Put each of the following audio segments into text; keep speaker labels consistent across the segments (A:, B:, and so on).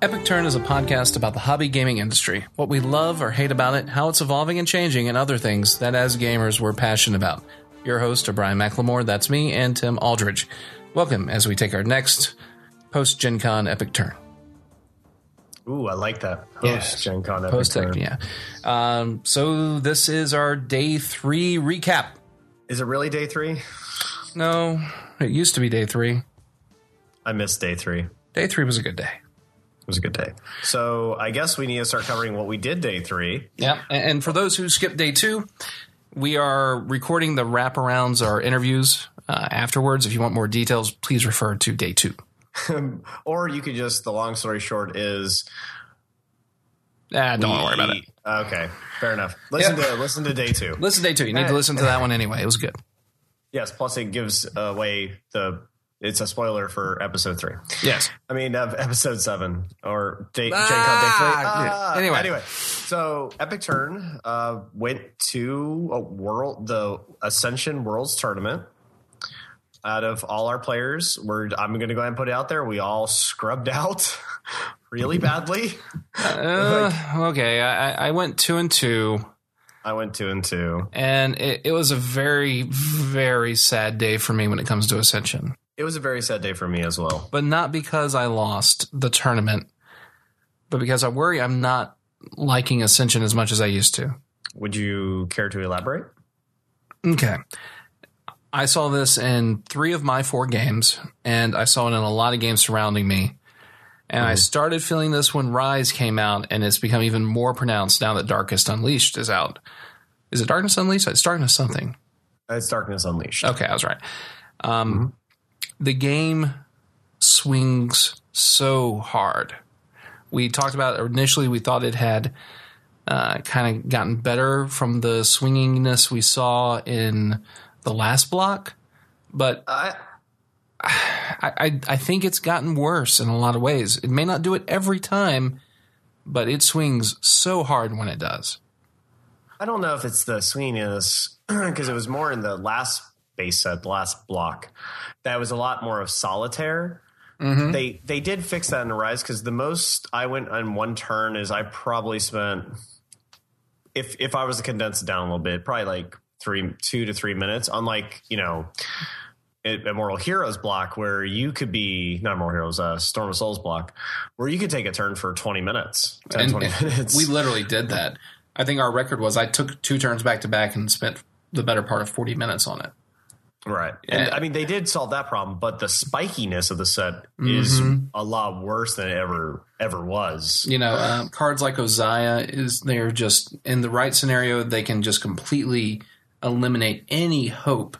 A: Epic Turn is a podcast about the hobby gaming industry, what we love or hate about it, how it's evolving and changing, and other things that as gamers we're passionate about. Your hosts are Brian McLemore, that's me, and Tim Aldridge. Welcome as we take our next post Gen Con Epic Turn.
B: Ooh, I like that. Post Gen Con Epic
A: Post
B: Turn.
A: yeah. Um, so this is our day three recap.
B: Is it really day three?
A: No, it used to be day three.
B: I missed day three.
A: Day three was a good day.
B: Was a good day. So I guess we need to start covering what we did day three.
A: Yeah, and for those who skipped day two, we are recording the wraparounds, our interviews uh, afterwards. If you want more details, please refer to day two.
B: Or you could just, the long story short is.
A: Ah, don't worry about it.
B: Okay, fair enough. Listen
A: Yep.
B: to listen to day two.
A: Listen to day two. You need to listen to that one anyway. It was good.
B: Yes, plus it gives away the. It's a spoiler for episode three.
A: Yes.
B: I mean, uh, episode seven or day,
A: Ah,
B: Gen Con day three.
A: yeah.
B: Ah,
A: Anyway.
B: anyway, so Epic Turn uh, went to a world, the Ascension Worlds Tournament. Out of all our players, we're I'm going to go ahead and put it out there. We all scrubbed out really badly.
A: Uh, okay. I, I- I went two and two,
B: I went two and two.
A: and it, it was a very, very sad day for me when it comes to Ascension.
B: It was a very sad day for me as well.
A: But not because I lost the tournament, but because I worry I'm not liking Ascension as much as I used to.
B: Would you care to elaborate?
A: Okay. I saw this in three of my four games, and I saw it in a lot of games surrounding me. And I started feeling this when Rise came out, and it's become even more pronounced now that Darkest Unleashed is out. Is it Darkness Unleashed? It's Darkness something.
B: It's Darkness Unleashed.
A: Okay, I was right. Um, The game swings so hard. We talked about initially, we thought it had uh, kind of gotten better from the swinginess we saw in the last block, but
B: I,
A: I, I think it's gotten worse in a lot of ways. It may not do it every time, but it swings so hard when it does.
B: I don't know if it's the swinginess because it was more in the last base set, the last block. That was a lot more of solitaire. They they did fix that in the rise because the most I went on one turn is I probably spent if if I was to condense it down a little bit, probably like three two to three minutes. Unlike you know. Immortal Heroes block where you could be not Immortal Heroes, uh, Storm of Souls block where you could take a turn for 20 minutes, 10,
A: And-
B: 20
A: and
B: minutes.
A: We literally did that. I think our record was I took two turns back to back and spent the better part of 40 minutes on it.
B: Right. And
A: Yeah.
B: I mean, they did solve that problem, but the spikiness of the set is
A: Mm-hmm.
B: a lot worse than it ever, ever was.
A: You know, um, cards like Ozaya is they're just in the right scenario, they can just completely eliminate any hope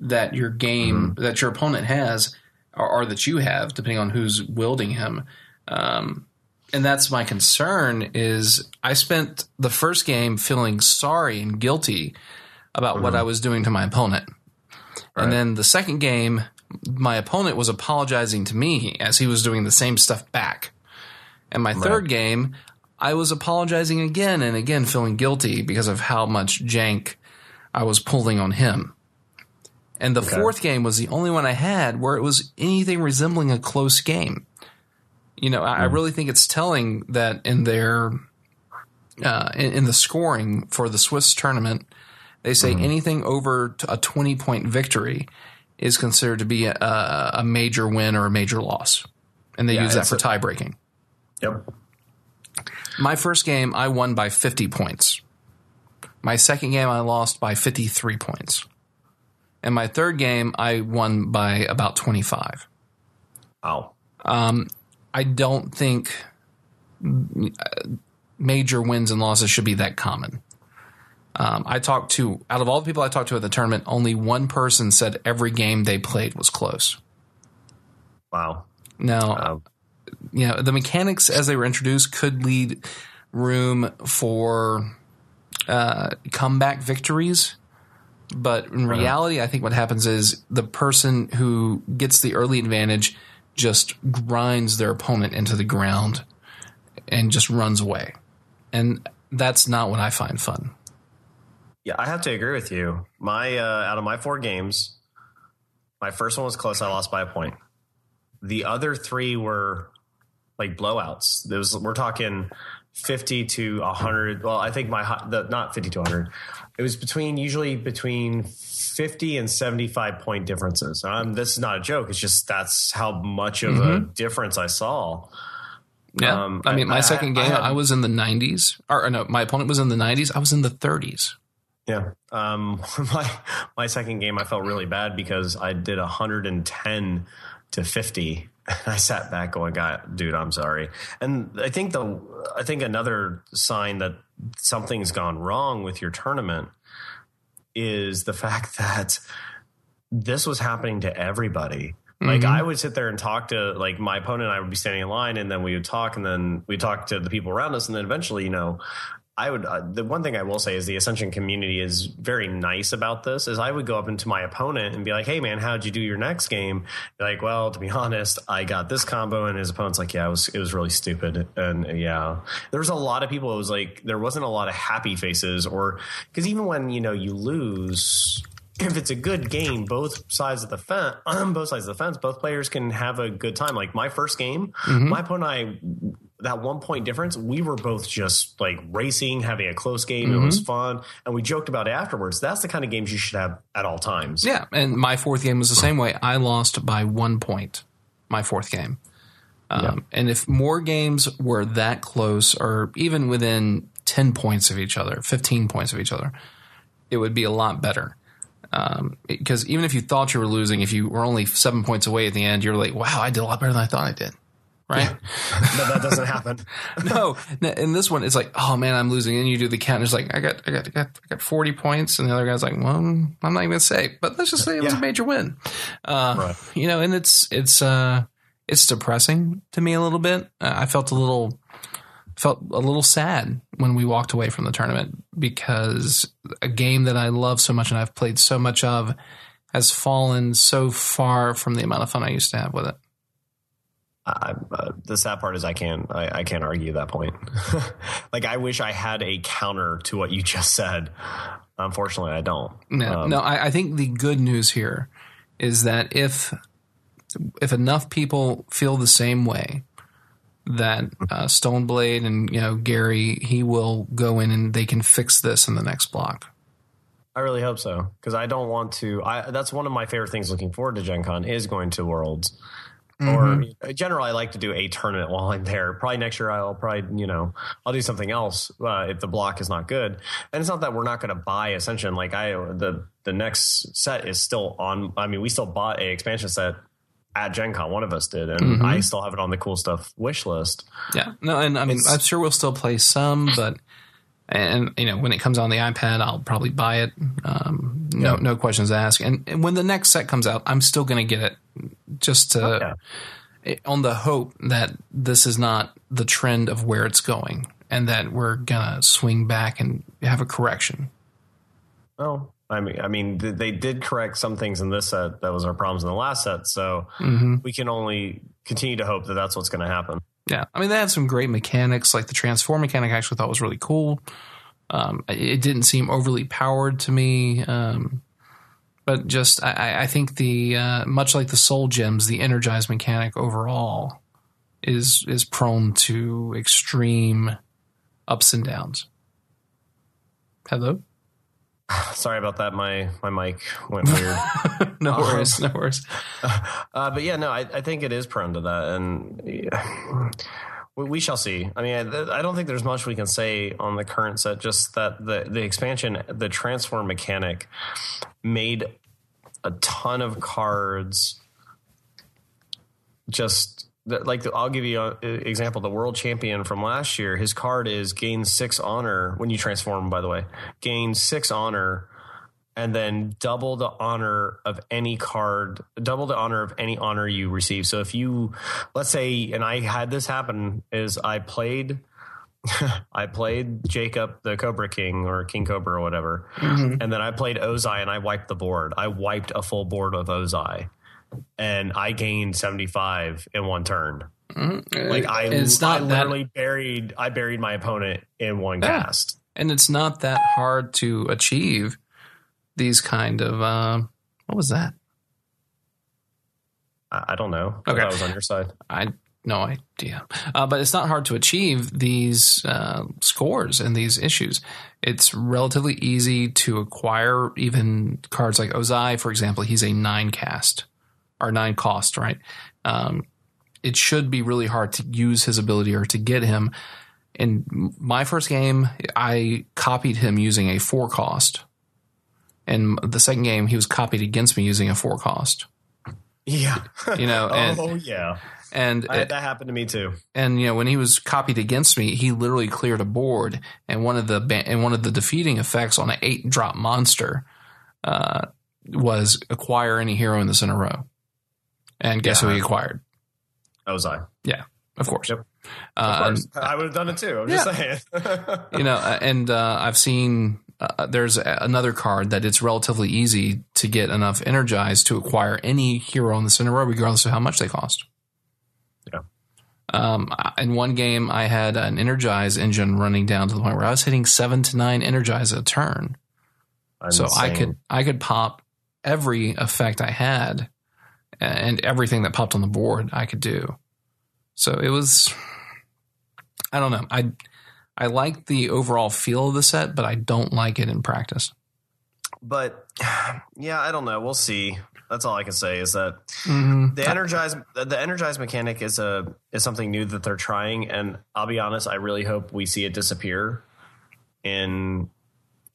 A: that your game that your opponent has or, or that you have, depending on who's wielding him. Um, and that's my concern is I spent the first game feeling sorry and guilty about what I was doing to my opponent. And then the second game, my opponent was apologizing to me as he was doing the same stuff back. And my third game, I was apologizing again and again, feeling guilty because of how much jank I was pulling on him. And the fourth game was the only one I had where it was anything resembling a close game. You know, I, I really think it's telling that in their uh, in, in the scoring for the Swiss tournament, they say anything over a twenty point victory is considered to be a, a major win or a major loss, and they
B: Yeah,
A: use that for
B: a-
A: tie breaking.
B: Yep.
A: My first game, I won by 50 points. My second game, I lost by 53 points. And my third game, I won by about 25.
B: Wow.
A: Um, I don't think uh, major wins and losses should be that common. Um, I talked to, out of all the people I talked to at the tournament, only one person said every game they played was close.
B: Wow.
A: Now,
B: Um,
A: you know, the mechanics as they were introduced could lead room for uh, comeback victories. But in reality, I think what happens is the person who gets the early advantage just grinds their opponent into the ground and just runs away. And that's not what I find fun.
B: Yeah, I have to agree with you. My uh, out of my four games, my first one was close. I lost by a point. The other three were like blowouts. There was we're talking fifty to hundred. Well, I think my the not fifty to hundred. It was between usually between fifty and seventy five point differences. Um, this is not a joke. It's just that's how much of mm-hmm. a difference I saw.
A: Yeah, um, I mean, my I, second game, I, had, I, was in the 90s, or no, my opponent was in the 90s. I was in the 30s.
B: Yeah, um, my my second game, I felt really bad because I did 110 to 50. And I sat back going, "God, dude, I'm sorry." And I think the I think another sign that something's gone wrong with your tournament is the fact that this was happening to everybody. Like mm-hmm. I would sit there and talk to like my opponent. And I would be standing in line, and then we would talk, and then we talk to the people around us, and then eventually, you know, I would uh, the one thing I will say is the Ascension community is very nice about this. Is I would go up into my opponent and be like, "Hey man, how'd you do your next game?" like, well, to be honest, I got this combo, and his opponent's like, "Yeah, it was it was really stupid." And yeah, there was a lot of people. It was like there wasn't a lot of happy faces, or because even when you know you lose, if it's a good game, both sides of the fence, both sides of the fence, both players can have a good time. Like my first game, mm-hmm. my opponent and I that one point difference, we were both just like racing, having a close game. Mm-hmm. It was fun. And we joked about it afterwards. That's the kind of games you should have at all times.
A: Yeah. And my fourth game was the same way. I lost by one point, my fourth game. Um, yeah. And if more games were that close or even within 10 points of each other, 15 points of each other, it would be a lot better. Because um, even if you thought you were losing, if you were only seven points away at the end, you're like, wow, I did a lot better than I thought I did right?
B: but that doesn't happen.
A: no, in this one, it's like, oh man, I'm losing. And you do the count. And It's like, I got, I got, I got, I got 40 points, and the other guy's like, well, I'm not even gonna say, but let's just say it was yeah. a major win. Uh, right. You know, and it's it's uh it's depressing to me a little bit. Uh, I felt a little felt a little sad when we walked away from the tournament because a game that I love so much and I've played so much of has fallen so far from the amount of fun I used to have with it.
B: I, uh, the sad part is I can't I, I can't argue that point. like I wish I had a counter to what you just said. Unfortunately, I don't.
A: No, um, no. I, I think the good news here is that if if enough people feel the same way, that uh, Stoneblade and you know Gary, he will go in and they can fix this in the next block.
B: I really hope so because I don't want to. I that's one of my favorite things. Looking forward to Gen Con is going to Worlds Mm-hmm. Or generally, I like to do a tournament while I'm there. Probably next year, I'll probably you know I'll do something else uh, if the block is not good. And it's not that we're not going to buy Ascension. Like I the the next set is still on. I mean, we still bought a expansion set at Gen Con. One of us did, and mm-hmm. I still have it on the cool stuff wish list.
A: Yeah, no, and I mean, it's, I'm sure we'll still play some, but and you know when it comes on the iPad, I'll probably buy it. Um, no, yeah. no questions asked. And, and, when the next set comes out, I'm still going to get it, just to oh, yeah. on the hope that this is not the trend of where it's going, and that we're gonna swing back and have a correction.
B: Well, I mean, I mean, they did correct some things in this set that was our problems in the last set, so mm-hmm. we can only continue to hope that that's what's going to happen.
A: Yeah, I mean they had some great mechanics. Like the transform mechanic, I actually thought was really cool. Um, it didn't seem overly powered to me, um, but just I, I think the uh, much like the soul gems, the energized mechanic overall is is prone to extreme ups and downs. Hello.
B: Sorry about that. My my mic went weird.
A: no um, worries. No worries.
B: Uh, but yeah, no, I, I think it is prone to that, and yeah, we, we, shall see. I mean, I, I, don't think there's much we can say on the current set. Just that the the expansion, the transform mechanic, made a ton of cards just like I'll give you an example. The world champion from last year, his card is gain six honor when you transform. By the way, gain six honor, and then double the honor of any card, double the honor of any honor you receive. So if you, let's say, and I had this happen, is I played. I played Jacob the Cobra King or King Cobra or whatever. Mm-hmm. And then I played Ozai and I wiped the board. I wiped a full board of Ozai and I gained 75 in one turn. Mm-hmm. Like I, it's not I literally that, buried, I buried my opponent in one yeah. cast.
A: And it's not that hard to achieve these kind of, uh, what was that?
B: I, I don't know. Okay. I was on your side.
A: I, no idea. Uh, but it's not hard to achieve these uh, scores and these issues. It's relatively easy to acquire even cards like Ozai, for example. He's a nine cast or nine cost, right? Um, it should be really hard to use his ability or to get him. In my first game, I copied him using a four cost. And the second game, he was copied against me using a four cost.
B: Yeah.
A: You know, and,
B: oh yeah.
A: and
B: I, that happened to me too.
A: and you know when he was copied against me, he literally cleared a board, and one of the and one of the defeating effects on an eight drop monster uh, was acquire any hero in this in a row. And guess who
B: Yeah.
A: he acquired?
B: Ozai.
A: Yeah, of course.
B: Yep.
A: Uh,
B: Of course. I would have done it too. I'm just saying.
A: you know, uh, and uh, I've seen uh, there's another card that it's relatively easy to get enough energized to acquire any hero in the center row, regardless of how much they cost.
B: Yeah.
A: Um, in one game, I had an energize engine running down to the point where I was hitting seven to nine energize a turn. so I could I could pop every effect I had and everything that popped on the board I could do. So it was I don't know. I I like the overall feel of the set, but I don't like it in practice.
B: But yeah, I don't know. We'll see. That's all I can say is that
A: Mm-hmm.
B: the energize the energize mechanic is a is something new that they're trying, and I'll be honest, I really hope we see it disappear in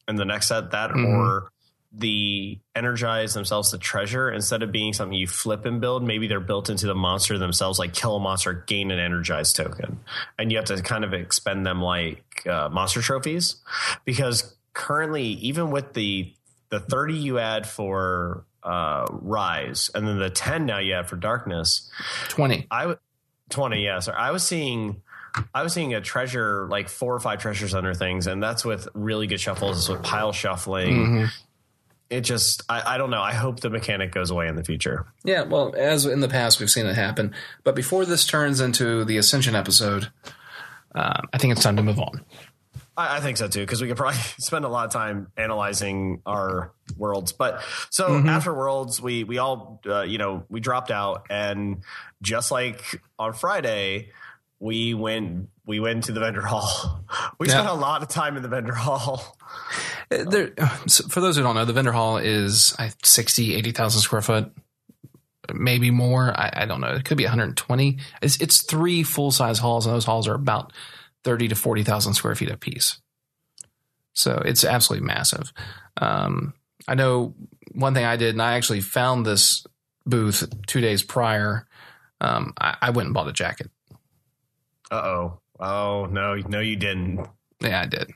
B: in the next set. That
A: Mhm.
B: or the energize themselves the treasure instead of being something you flip and build maybe they're built into the monster themselves like kill a monster gain an energize token and you have to kind of expend them like uh, monster trophies because currently even with the the 30 you add for uh, rise and then the 10 now you add for darkness
A: Twenty.
B: I w- 20, yeah. Sorry. I was seeing I was seeing a treasure like four or five treasures under things, and that's with really good shuffles, with pile shuffling.
A: Mhm.
B: It just I, I don't know. I hope the mechanic goes away in the future.
A: Yeah, well, as in the past we've seen it happen, but before this turns into the Ascension episode, uh, I think it's time to move on.
B: I, I think so too, because we could probably spend a lot of time analyzing our worlds. But so
A: Mhm.
B: after worlds, we we all uh, you know we dropped out, and just like on Friday, we went we went to the vendor hall. We
A: Yeah.
B: spent a lot of time in the vendor hall.
A: Uh, There, for those who don't know, the vendor hall is I 60, 80,000 square foot, maybe more. I, I don't know. It could be 120. It's, it's three full size halls, and those halls are about 30 to 40,000 square feet apiece. So it's absolutely massive. Um, I know one thing I did, and I actually found this booth two days prior. Um, I, I went and bought a jacket.
B: Uh oh. Oh no, no, you didn't.
A: Yeah, I did.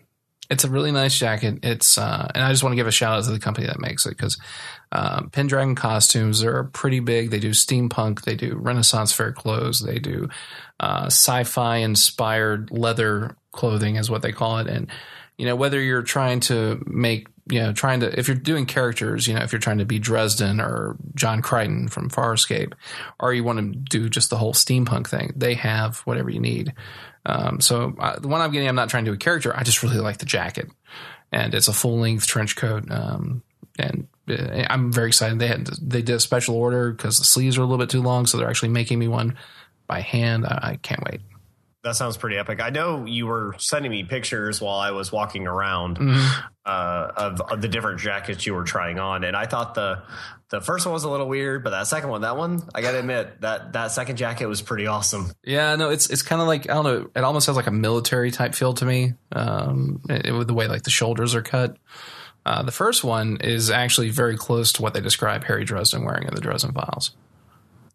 A: It's a really nice jacket. It's uh, and I just want to give a shout out to the company that makes it because um, Pendragon costumes are pretty big. They do steampunk, they do Renaissance fair clothes, they do uh, sci-fi inspired leather clothing, is what they call it. And you know whether you're trying to make you know trying to if you're doing characters, you know if you're trying to be Dresden or John Crichton from Farscape, or you want to do just the whole steampunk thing, they have whatever you need. Um, so the one I'm getting, I'm not trying to do a character. I just really like the jacket, and it's a full length trench coat. Um, and uh, I'm very excited. They had they did a special order because the sleeves are a little bit too long, so they're actually making me one by hand. I, I can't wait.
B: That sounds pretty epic. I know you were sending me pictures while I was walking around uh, of, of the different jackets you were trying on, and I thought the the first one was a little weird, but that second one, that one, I got to admit that that second jacket was pretty awesome.
A: Yeah, no, it's it's kind of like I don't know. It almost has like a military type feel to me, um, it, with the way like the shoulders are cut. Uh, the first one is actually very close to what they describe Harry Dresden wearing in the Dresden Files.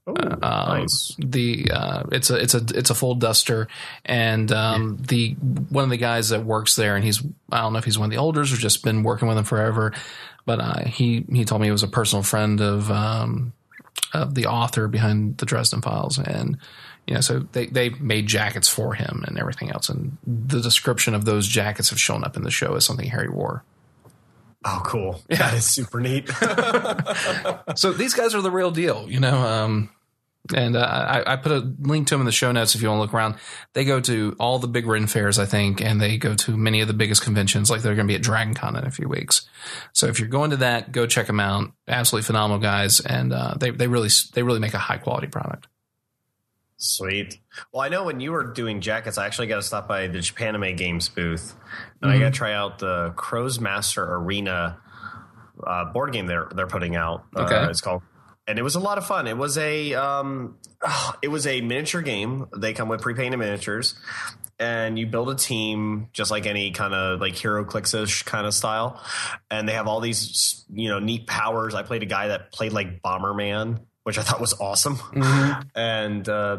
B: Ooh,
A: Um,
B: nice.
A: The uh, it's a it's a it's a full duster, and um, the one of the guys that works there, and he's I don't know if he's one of the elders or just been working with him forever, but uh, he he told me he was a personal friend of um, of the author behind the Dresden Files, and you know, so they they made jackets for him and everything else, and the description of those jackets have shown up in the show as something Harry wore.
B: Oh, cool. Yeah. That is super neat.
A: so these guys are the real deal, you know. Um, and uh, I, I put a link to them in the show notes if you want to look around. They go to all the big Ren fairs, I think, and they go to many of the biggest conventions. Like they're going to be at Dragon Con in a few weeks. So if you're going to that, go check them out. Absolutely phenomenal guys, and uh, they they really they really make a high quality product.
B: Sweet. Well, I know when you were doing jackets, I actually got to stop by the Japanime Games booth, and I got to try out the Krosmaster Arena uh, board game they're they're putting out.
A: Okay.
B: Uh, it's called, and it was a lot of fun. It was a um, it was a miniature game. They come with pre-painted miniatures, and you build a team just like any kind of like HeroClix-ish kind of style. And they have all these you know neat powers. I played a guy that played like Bomberman, which I thought was awesome, and. Uh,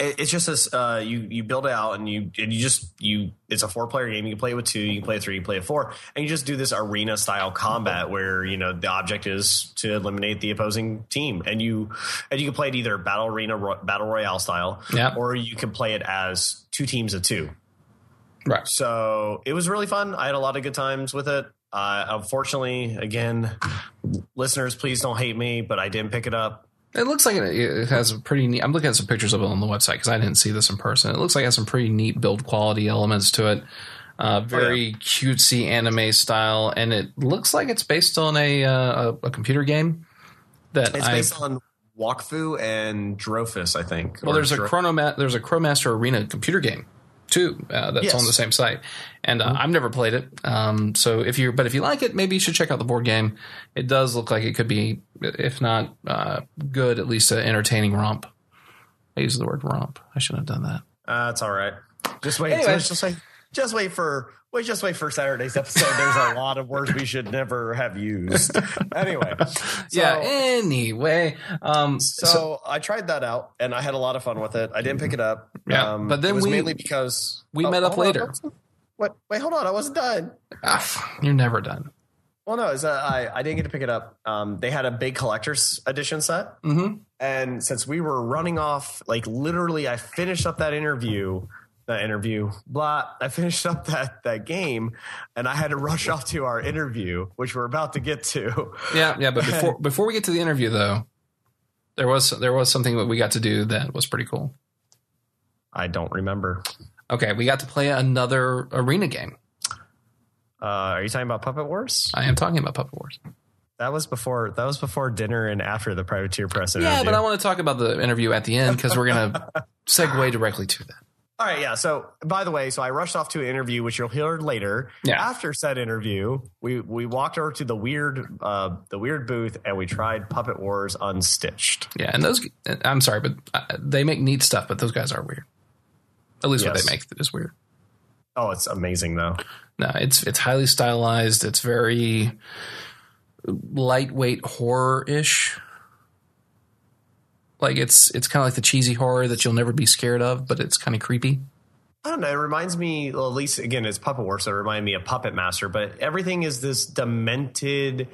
B: it, it's just this uh, you you build it out and you and you just you it's a four player game. You can play it with two you can play it three you can play it four. And you just do this arena style combat where you know the object is to eliminate the opposing team. And you and you can play it either battle arena ro- battle royale style
A: Yeah.
B: or you can play it as two teams of two.
A: Right.
B: so it was really fun. I had a lot of good times with it. Uh, unfortunately again listeners please don't hate me but i didn't pick it up
A: It looks like it, it has a pretty neat. I'm looking at some pictures of it on the website because I didn't see this in person. It looks like it has some pretty neat build quality elements to it. Uh, very cutesy anime style, and it looks like it's based on a uh, a, a computer game that
B: it's
A: I.
B: based on Wakfu and Dofus, I think.
A: Well, there's a Chronomat. There's a Krosmaster Arena computer game too uh, that's
B: Yes.
A: on the same site, and uh, I've never played it. Um, so if you but if you like it, maybe you should check out the board game. It does look like it could be, if not uh, good, at least an entertaining romp. I use the word romp. I shouldn't have done that.
B: Uh, it's all right. Just wait.
A: Anyway.
B: Just wait. Just wait for. Wait, just wait for Saturday's episode. There's a lot of words we should never have used. Anyway, so,
A: yeah. Anyway, um,
B: So, I tried that out, and I had a lot of fun with it. I didn't pick it up.
A: Yeah, but then
B: it was
A: we-
B: mainly because
A: we met up
B: hold on.
A: later.
B: What? Wait, hold on. I wasn't done.
A: ah, you're never done.
B: Well, no, uh, I I didn't get to pick it up. Um, they had a big collector's edition set,
A: Mm-hmm.
B: and since we were running off, like literally, I finished up that interview. That interview, blah. I finished up that that game, and I had to rush off to our interview, which we're about to get to.
A: Yeah, yeah. But before before we get to the interview, though, there was there was something that we got to do that was pretty cool.
B: I don't remember.
A: Okay, we got to play another arena game.
B: Uh, are you talking about Puppet Wars?
A: I am talking about Puppet Wars.
B: That was before. That was before dinner and after the privateer press interview.
A: Yeah, but I want to talk about the interview at the end because we're gonna segue directly to that.
B: All right, yeah. So, by the way, so I rushed off to an interview, which you'll hear later.
A: Yeah.
B: After said interview, we we walked over to the weird uh, the weird booth and we tried Puppet Wars Unstitched.
A: Yeah, and those I'm sorry, but uh, they make neat stuff, but those guys are weird. At least what they make is weird.
B: Oh, it's amazing though.
A: No, it's it's highly stylized. It's very lightweight horror ish. Like it's it's kind of like the cheesy horror that you'll never be scared of, but it's kind of creepy.
B: I don't know. It reminds me, well, at least again, it's Puppet Wars, so it reminded me of Puppet Master. But everything is this demented,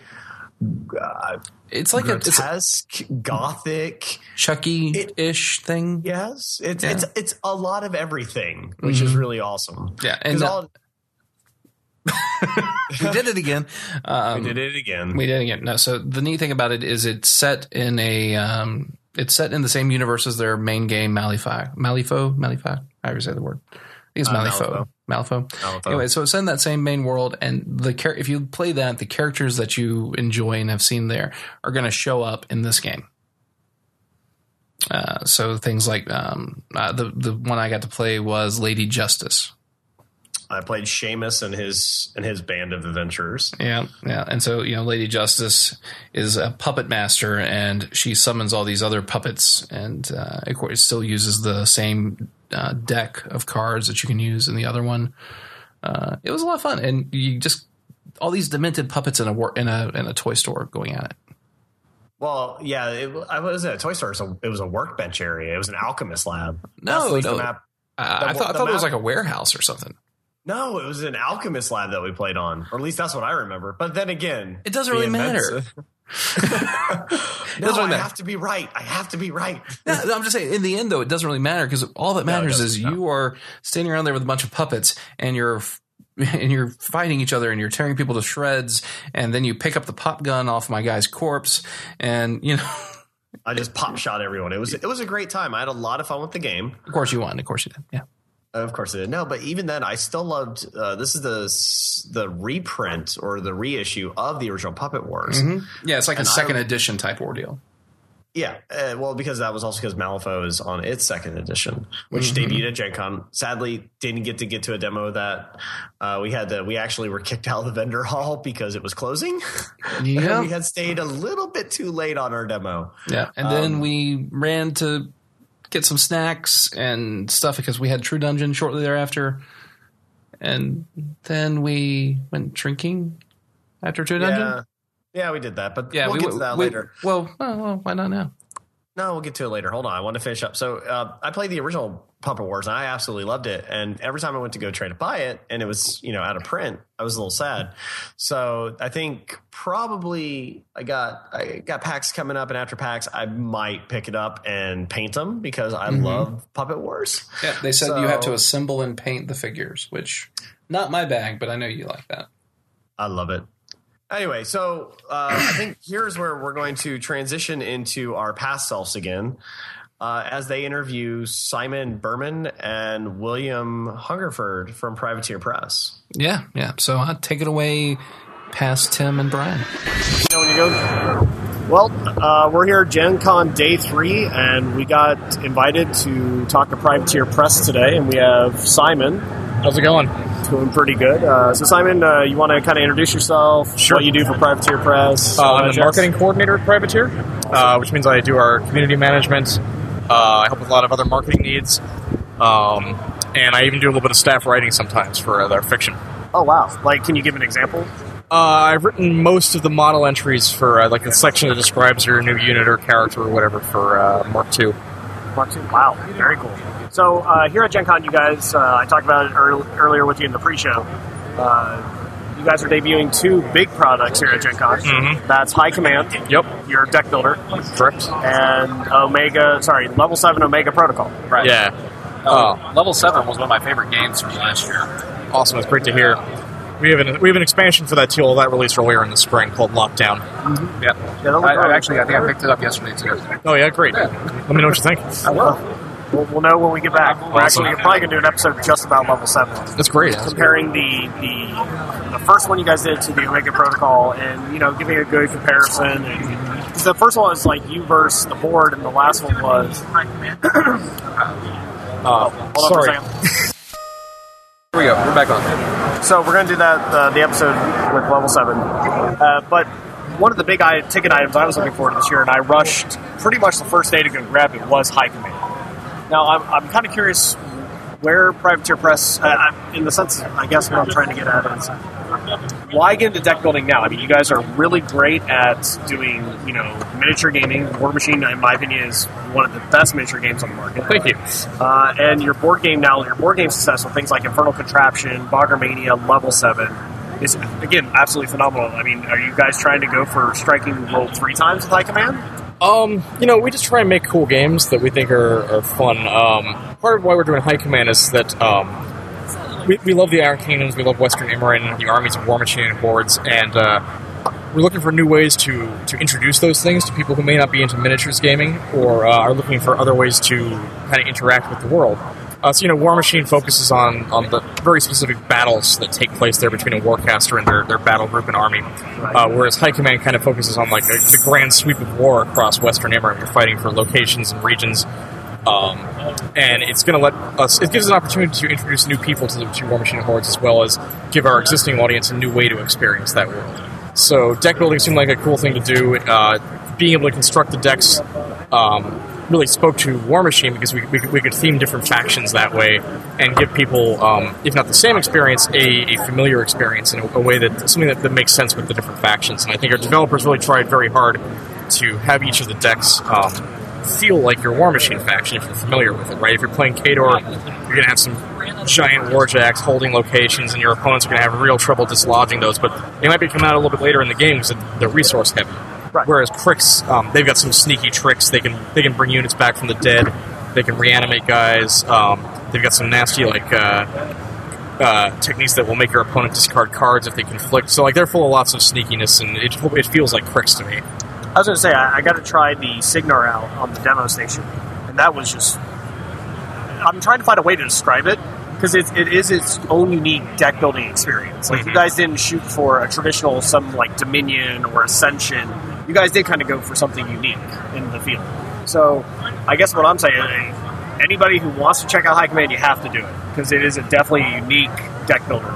B: uh,
A: It's like a, it's a
B: grotesque, gothic.
A: Chucky ish thing.
B: Yes, it's
A: Yeah.
B: it's it's a lot of everything, which is really awesome.
A: Yeah, and uh,
B: all,
A: we did it again. Um,
B: we did it again.
A: We did it again. No, so the neat thing about it is it's set in a um, it's set in the same universe as their main game Malifaux. Malifaux, Malifaux. However you say the word. I think it's
B: Uh,
A: Malifaux. Malifaux.
B: Malifaux.
A: Anyway, so it's in that same main world, and the char- if you play that, the characters that you enjoy and have seen there are going to show up in this game. Uh, so things like um, uh, the the one I got to play was Lady Justice.
B: I played Seamus and his and his band of adventurers.
A: Yeah, yeah. And so, you know, Lady Justice is a puppet master and she summons all these other puppets and, uh, of course, it still uses the same uh, deck of cards that you can use in the other one. Uh, it was a lot of fun. And you just, all these demented puppets in a, wor- in a, in a toy store going at it.
B: Well, yeah, it, I was at a toy store. So it was a workbench area. It was an alchemist lab.
A: No, no.
B: the map. The-
A: I thought, I thought it was like a warehouse or something.
B: No, it was an alchemist lab that we played on, or at least that's what I remember. But then again,
A: It doesn't really matter.
B: No,
A: doesn't
B: I
A: really matter.
B: have to be right. I have to be right.
A: No, I'm just saying. In the end, though, it doesn't really matter because all that
B: No,
A: matters is
B: no.
A: you are standing around there with a bunch of puppets, and you're and you're fighting each other, and you're tearing people to shreds, and then you pick up the pop gun off my guy's corpse, and you know,
B: I just pop shot everyone. It was it was a great time. I had a lot of fun with the game.
A: of course you won. Of course you did. Yeah.
B: Of course, I did. No, but even then, I still loved. Uh, this is the the reprint or the reissue of the original Puppet Wars.
A: Yeah, it's like a second
B: I-
A: edition type ordeal.
B: Yeah, uh, well, because that was also because Malifaux is on its second edition, which
A: Mm-hmm.
B: debuted at Gen Con. Sadly, didn't get to get to a demo of that. Uh, we had to. We actually were kicked out of the vendor hall because it was closing.
A: Yeah.
B: we had stayed a little bit too late on our demo.
A: Yeah, and
B: Um,
A: then we ran to get some snacks and stuff because we had True Dungeon shortly thereafter, and then we went drinking after True Dungeon.
B: Yeah, yeah, we did that, but
A: Yeah,
B: we'll
A: we
B: get to that
A: we-
B: later.
A: Well, well, why not now?
B: No, we'll get to it later. Hold on, I want to finish up. So uh, I played the original Puppet Wars, and I absolutely loved it. And every time I went to go try to buy it, and it was you know out of print, I was a little sad. So I think probably I got I got packs coming up, and after packs, I might pick it up and paint them because I love Puppet Wars.
A: Yeah, they said you have to assemble and paint the figures, which not my bag, but I know you like that.
B: I love it. Anyway, so uh, I think here's where we're going to transition into our past selves again, uh, as they interview Simon Berman and William Hungerford from Privateer Press.
A: Yeah, yeah. So uh, take it away, past Tim and Brian.
C: know when you go. Well, uh, we're here at Gen Con day three, and we got invited to talk to Privateer Press today, and we have Simon.
D: How's it going?
C: Doing pretty good. Uh, so, Simon, uh, you want to kind of introduce yourself?
D: Sure.
C: What you do for Privateer Press?
D: Uh, I'm
C: that
D: the marketing coordinator at Privateer, uh, which means I do our community management. Uh, I help with a lot of other marketing needs, um, and I even do a little bit of staff writing sometimes for uh, their fiction.
C: Oh wow! Like, can you give an example?
D: Uh, I've written most of the model entries for uh, like the section that describes your new unit or character or whatever for uh, Mark II.
C: Mark II. Wow, very cool. So uh, here at Gen Con, you guys, uh, I talked about it earl- earlier with you in the pre-show. Uh, you guys are debuting two big products here at Gen Con.
D: Mhm.
C: That's High Command,
D: Yep,
C: your deck builder,
D: correct.
C: and Omega. Sorry, Level Seven Omega Protocol.
E: Right.
D: Yeah.
E: Uh,
D: Oh,
E: level seven was one of my favorite games from last year.
D: awesome! It's great to hear. We have an we have an expansion for that tool that released earlier in the spring called Lockdown.
E: Yeah.
C: Yeah, that looked
E: I, I actually, I think I picked it up yesterday too.
D: Oh yeah, great. Let me know what you think.
C: I will. We'll, we'll know when we get back. We're
D: Awesome.
C: actually probably going to do an episode just about level seven,
D: That's great.
C: comparing the the the first one you guys did to the Omega Protocol, and you know, giving a good comparison. And 'cause the first one was like you versus the board, and the last one was.
D: Uh,
C: Hold on
D: sorry.
C: for a.
E: Here we go. We're back on.
C: So we're going to do that uh, the episode with level seven. Uh, but one of the big ticket items I was looking forward to this year, and I rushed pretty much the first day to go grab it, was High Command. Now I'm, I'm kind of curious where Privateer Press, uh, in the sense, I guess what I'm trying to get at is why get into deck building now? I mean, you guys are really great at doing, you know, miniature gaming. War Machine, in my opinion, is one of the best miniature games on the market.
D: Thank you.
C: Uh, and your board game now, your board game success with things like Infernal Contraption, Bodgermania, Level 7 is, again, absolutely phenomenal. I mean, are you guys trying to go for striking roll three times with High Command?
D: Um, you know, we just try and make cool games that we think are, are fun. Um, part of why we're doing High Command is that um, we, we love the Iron Kingdoms, we love Western Immoren, the armies of War Machine and Hordes, and uh, we're looking for new ways to, to introduce those things to people who may not be into miniatures gaming or uh, are looking for other ways to kind of interact with the world. Uh, so, you know, War Machine focuses on, on the very specific battles that take place there between a warcaster and their, their battle group and army. Uh, whereas High Command kind of focuses on like a, the grand sweep of war across Western Immoren. You're fighting for locations and regions. Um, and it's going to let us, it gives us an opportunity to introduce new people to the to War Machine Hordes as well as give our existing audience a new way to experience that world. So deck building seemed like a cool thing to do. Uh, being able to construct the decks um, really spoke to War Machine because we, we, could- we could theme different factions that way and give people, um, if not the same experience, a, a familiar experience in a, a way that something that, that makes sense with the different factions. And I think our developers really tried very hard to have each of the decks um, feel like your War Machine faction if you're familiar with it, right? If you're playing Khador, you're going to have some giant warjacks holding locations, and your opponents are going to have real trouble dislodging those. But they might be coming out a little bit later in the game because they're resource heavy.
C: Right.
D: Whereas Cryx, um, they've got some sneaky tricks. They can they can bring units back from the dead. They can reanimate guys. Um, they've got some nasty like uh, uh, techniques that will make your opponent discard cards if they conflict. So like they're full of lots of sneakiness, and it, it feels like Cryx to me.
C: I was going to say, I, I got to try the Cygnar out on the demo station, and that was just. I'm trying to find a way to describe it because it, it is its own unique deck building experience. Like, if you guys didn't shoot for a traditional, some like Dominion or Ascension you guys did kind of go for something unique in the field. So I guess what I'm saying, anybody who wants to check out High Command, you have to do it because it is a definitely a unique deck builder.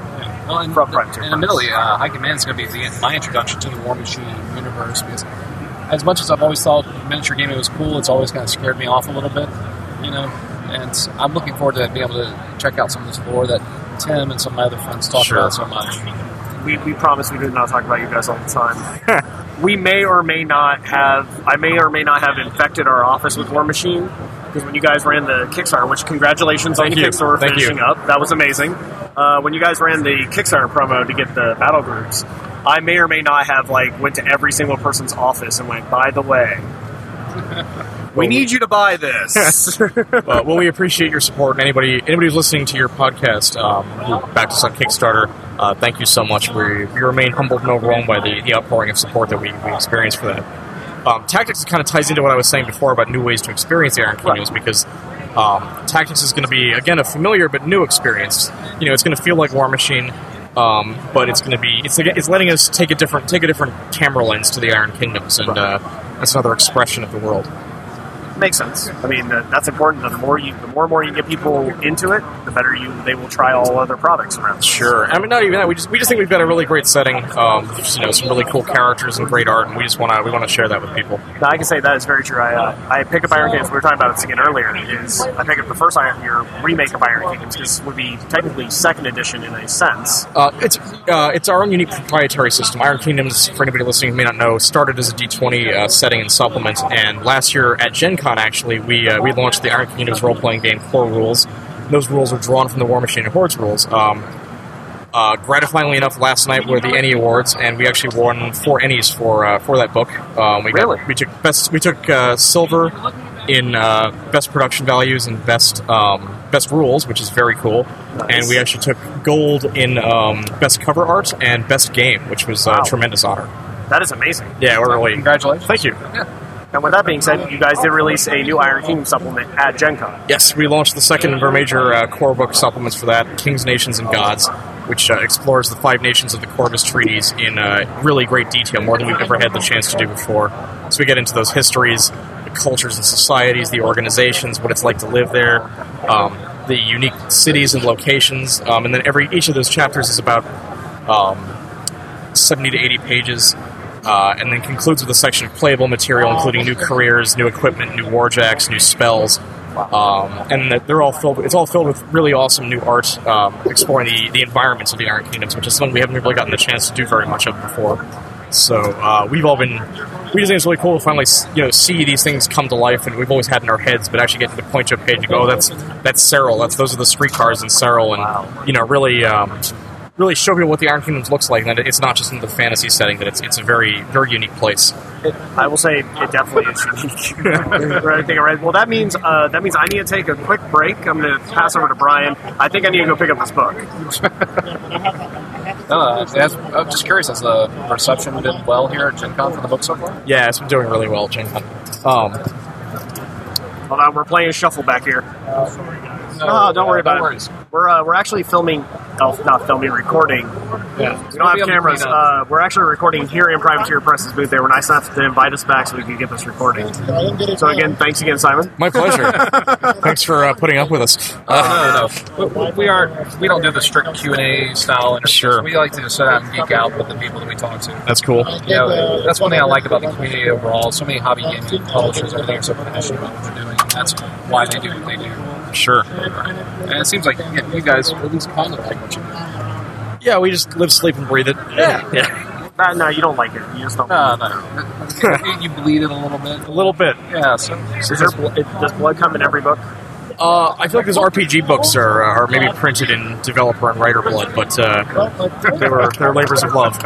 A: Well, and,
C: From Frontier
A: and admittedly, uh, High Command is going to be the, my introduction to the War Machine universe because, as much as I've always thought miniature gaming was cool, it's always kind of scared me off a little bit, you know. And I'm looking forward to being able to check out some of this lore that Tim and some of my other friends talk
F: Sure.
A: about so much.
C: We, we promise we do not talk about you guys all the time. we may or may not have, I may or may not have infected our office with War Machine because when you guys ran the Kickstarter, which congratulations on
D: Thank
C: the
D: you.
C: Kickstarter
D: Thank you.
C: finishing up, that was amazing. Uh, when you guys ran the Kickstarter promo to get the battle groups, I may or may not have like went to every single person's office and went, by the way, we need you to buy this.
D: Uh, well, we appreciate your support, and anybody anybody who's listening to your podcast um, who backed us on Kickstarter, uh, thank you so much. We, we remain humbled and overwhelmed by the, the outpouring of support that we, we experience for that. Um, tactics kind of ties into what I was saying before about new ways to experience the Iron Kingdoms because um, tactics is going to be again a familiar but new experience. You know, it's going to feel like War Machine. Um, but it's going to be it's, it's letting us take a different take a different camera lens to the Iron Kingdoms, and uh, that's another expression of the world.
C: Makes sense. I mean, uh, that's important. The more you, the more and more you get people into it, the better you they will try all other products around.
D: Sure. I mean, not even that. We just we just think we've got a really great setting. Um, you know, some really cool characters and great art, and we just want to we want to share that with people.
C: Now, I can say that is very true. I, uh, I pick up Iron Kingdoms. We were talking about this again earlier. Is I pick up the first Iron, your remake of Iron Kingdoms. This would be technically second edition in a sense.
D: Uh, it's uh, it's our own unique proprietary system. Iron Kingdoms, for anybody listening who may not know, started as a D20 uh, setting and supplement. And last year at Gen Con, actually, we uh, we launched the Iron Kingdoms role playing game core rules. Those rules are drawn from the War Machine and Hordes rules. Um, uh, gratifyingly enough, last night were the ENnie Awards, and we actually won four ENnies for uh, for that book. Um, we
C: Really?
D: got, we took best we took uh, silver in uh, best production values and best um, best rules, which is very cool. And we actually took gold in um, best cover art and best game, which was
C: Wow.
D: a tremendous honor.
C: That is amazing.
D: Yeah, we're really
A: Congratulations.
D: Thank you.
C: And with that being said, you guys did release a new Iron Kingdom supplement at Gen Con.
D: Yes, we launched the second of our major uh, core book supplements for that, Kings, Nations, and Gods, which uh, explores the five nations of the Corvis Treaties in uh, really great detail, more than we've ever had the chance to do before. So we get into those histories, the cultures and societies, the organizations, what it's like to live there, um, the unique cities and locations, um, and then every each of those chapters is about um, 70 to 80 pages, uh, and then concludes with a section of playable material, including new careers, new equipment, new warjacks, new spells. Um, and they're all filled. It's all filled with really awesome new art, um, exploring the, the environments of the Iron Kingdoms, which is something we haven't really gotten the chance to do very much of before. So uh, we've all been. We just think it's really cool to finally, you know, see these things come to life, and we've always had in our heads, but actually get to the point to page and go, oh, that's that's Ceryl. That's those are the streetcars in Ceryl, and you know, really, um, really show people what the Iron Kingdoms looks like, and that it's not just in the fantasy setting; that it's it's a very very unique place.
C: I will say it definitely is unique. right, I think I read. Well, that means uh, that means I need to take a quick break. I'm going to pass over to Brian. I think I need to go pick up this book.
A: Uh, has, I'm just curious, has the reception been well here at Gen Con for the book so far?
D: Yeah, it's been doing really well, Gen Con. Um,
C: Hold on, we're playing shuffle back here. No, don't worry about
A: no
C: it. We're uh, we're actually filming. Oh, not filming, recording.
A: Yeah.
C: We don't have cameras. Uh, we're actually recording here in Privateer Press's booth. They were nice enough to invite us back so we could get this recording. So again, thanks again, Simon.
D: my pleasure. Thanks for uh, putting up with us.
A: Uh, no, no. We, we aren't. We don't do the strict Q and A style interviews.
D: Sure.
A: We like to just sit out and geek out with the people that we talk to.
D: That's cool.
A: You know, that's one thing I like about the community overall. So many hobby gaming publishers, everything are so passionate about what they're doing, that's why they do what they do.
D: Sure.
A: And it seems like you you guys at least kind of like what you.
D: Yeah, we just live, sleep, and breathe it.
A: Yeah.
D: yeah,
C: Uh, no, you don't like it. You just don't.
A: No, no. you, you bleed it a little bit.
D: a little bit.
A: Yeah. So,
C: Is there, it, does blood come in every book?
D: Uh, I feel like those RPG books are uh, are maybe printed in developer and writer blood, but uh, they were they're labors of love.